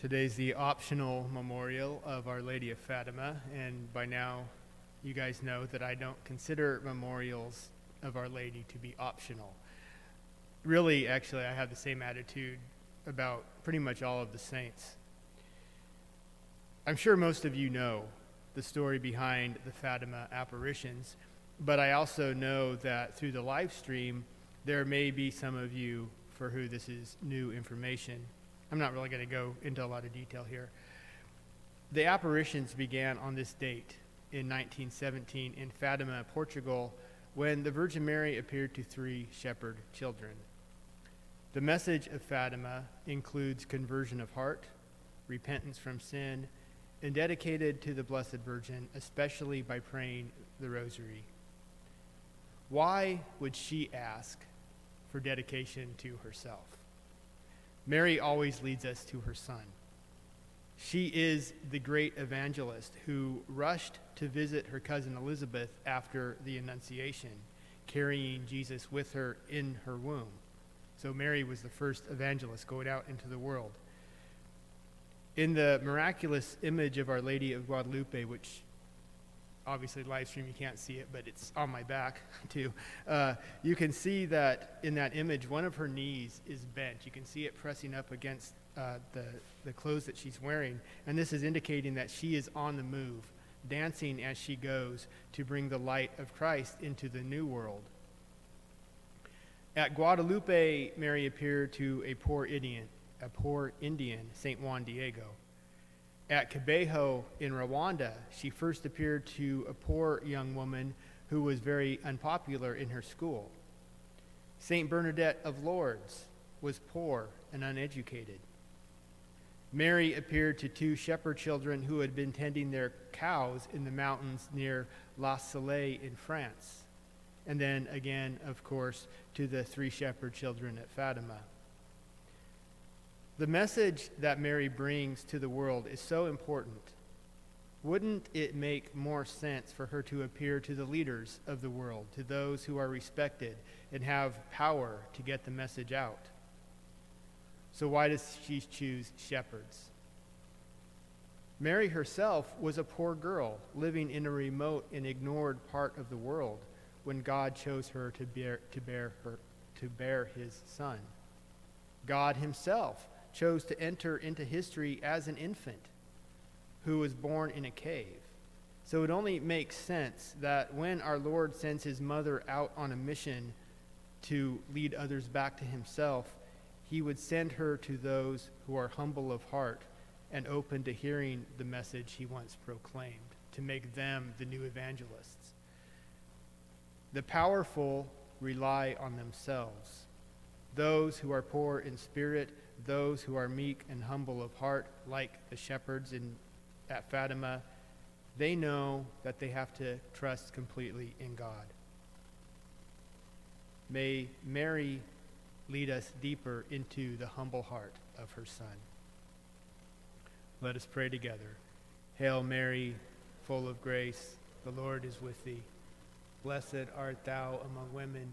Today's the optional memorial of Our Lady of Fatima, and by now you guys know that I don't consider memorials of Our Lady to be optional. Really, actually, I have the same attitude about pretty much all of the saints. I'm sure most of you know the story behind the Fatima apparitions, but I also know that through the live stream, there may be some of you for who this is new information. I'm not really going to go into a lot of detail here. The apparitions began on this date in 1917 in Fatima, Portugal, when the Virgin Mary appeared to three shepherd children. The message of Fatima includes conversion of heart, repentance from sin, and dedicated to the Blessed Virgin, especially by praying the Rosary. Why would she ask for dedication to herself? Mary always leads us to her son. She is the great evangelist who rushed to visit her cousin Elizabeth after the Annunciation, carrying Jesus with her in her womb. So Mary was the first evangelist going out into the world. In the miraculous image of Our Lady of Guadalupe, which obviously live stream you can't see it but it's on my back too. Uh, you can see that in that image one of her knees is bent. You can see it pressing up against uh, the, the clothes that she's wearing and this is indicating that she is on the move dancing as she goes to bring the light of christ into the new world. At guadalupe mary appeared to a poor indian a poor indian saint juan diego at Kibeho in Rwanda, she first appeared to a poor young woman who was very unpopular in her school. St. Bernadette of Lourdes was poor and uneducated. Mary appeared to two shepherd children who had been tending their cows in the mountains near La Salette in France. And then again, of course, to the three shepherd children at Fatima. The message that Mary brings to the world is so important. Wouldn't it make more sense for her to appear to the leaders of the world, to those who are respected and have power to get the message out? So, why does she choose shepherds? Mary herself was a poor girl living in a remote and ignored part of the world when God chose her to bear, to bear, her, to bear his son. God himself chose to enter into history as an infant who was born in a cave. So it only makes sense that when our Lord sends his mother out on a mission to lead others back to himself, he would send her to those who are humble of heart and open to hearing the message he once proclaimed, to make them the new evangelists. The powerful rely on themselves. Those who are poor in spirit those who are meek and humble of heart, like the shepherds in, at Fatima, they know that they have to trust completely in God. May Mary lead us deeper into the humble heart of her Son. Let us pray together. Hail Mary, full of grace, the Lord is with thee. Blessed art thou among women,